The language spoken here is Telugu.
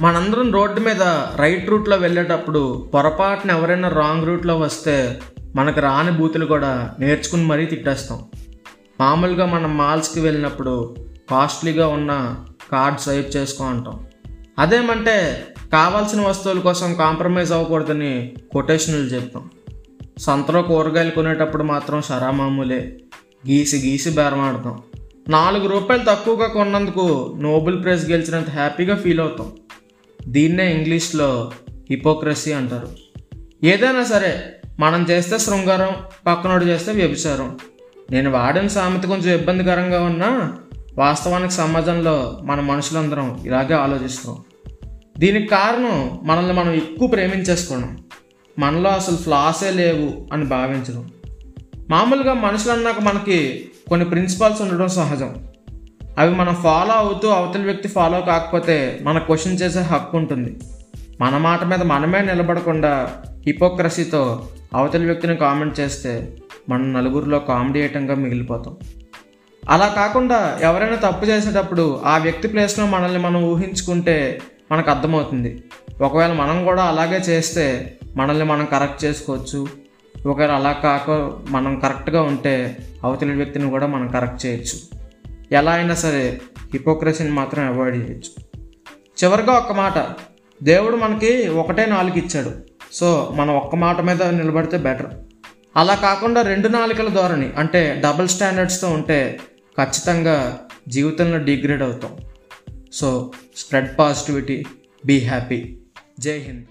మనందరం రోడ్డు మీద రైట్ రూట్లో వెళ్ళేటప్పుడు పొరపాటున ఎవరైనా రాంగ్ రూట్లో వస్తే మనకు రాని బూతులు కూడా నేర్చుకుని మరీ తిట్టేస్తాం. మామూలుగా మనం మాల్స్కి వెళ్ళినప్పుడు కాస్ట్లీగా ఉన్న కార్డ్ స్వైప్ చేసుకో అంటాం. అదేమంటే కావాల్సిన వస్తువుల కోసం కాంప్రమైజ్ అవ్వకూడదని కొటేషన్లు చెప్తాం. సంతలో కూరగాయలు కొనేటప్పుడు మాత్రం సరామామూలే గీసి గీసి బేరమాడతాం. నాలుగు రూపాయలు తక్కువగా కొన్నందుకు నోబెల్ ప్రైజ్ గెలిచినంత హ్యాపీగా ఫీల్ అవుతాం. దీన్నే ఇంగ్లీష్లో హిపోక్రసీ అంటారు. ఏదైనా సరే మనం చేస్తే శృంగారం పక్కనోడు చేస్తే వ్యభిచారం. నేను వాడిన సామెత కొంచెం ఇబ్బందికరంగా ఉన్నా వాస్తవానికి సమాజంలో మన మనుషులందరం ఇలాగే ఆలోచిస్తాం దీనికి కారణం మనల్ని మనం ఎక్కువ ప్రేమించేసుకోవడం మనలో అసలు ఫ్లాసే లేవు అని భావించడం. మామూలుగా మనుషులు అన్నాక మనకి కొన్ని ప్రిన్సిపల్స్ ఉండడం సహజం. అవి మనం ఫాలో అవుతూ అవతల వ్యక్తి ఫాలో కాకపోతే మన క్వశ్చన్ చేసే హక్కు ఉంటుంది. మన మాట మీద మనమే నిలబడకుండా హిపోక్రసీతో అవతల వ్యక్తిని కామెంట్ చేస్తే మనం నలుగురిలో కామెడీ మిగిలిపోతాం. అలా కాకుండా ఎవరైనా తప్పు చేసేటప్పుడు ఆ వ్యక్తి ప్లేస్లో మనల్ని మనం ఊహించుకుంటే మనకు అర్థమవుతుంది. ఒకవేళ మనం కూడా అలాగే చేస్తే మనల్ని మనం కరెక్ట్ చేసుకోవచ్చు. ఒకవేళ అలా కాక మనం కరెక్ట్గా ఉంటే అవతలి వ్యక్తిని కూడా మనం కరెక్ట్ చేయొచ్చు. ఎలా అయినా సరే హిపోక్రసీని మాత్రం అవాయిడ్ చేయొచ్చు. చివరిగా ఒక్క మాట దేవుడు మనకి ఒకటే నాలుగు ఇచ్చాడు. సో మనం ఒక్క మాట మీద నిలబడితే బెటర్. అలా కాకుండా రెండు నాలుకల ధోరణి అంటే డబుల్ స్టాండర్డ్స్తో ఉంటే ఖచ్చితంగా జీవితంలో డిగ్రేడ్ అవుతాం. So spread positivity be happy. Jai Hind.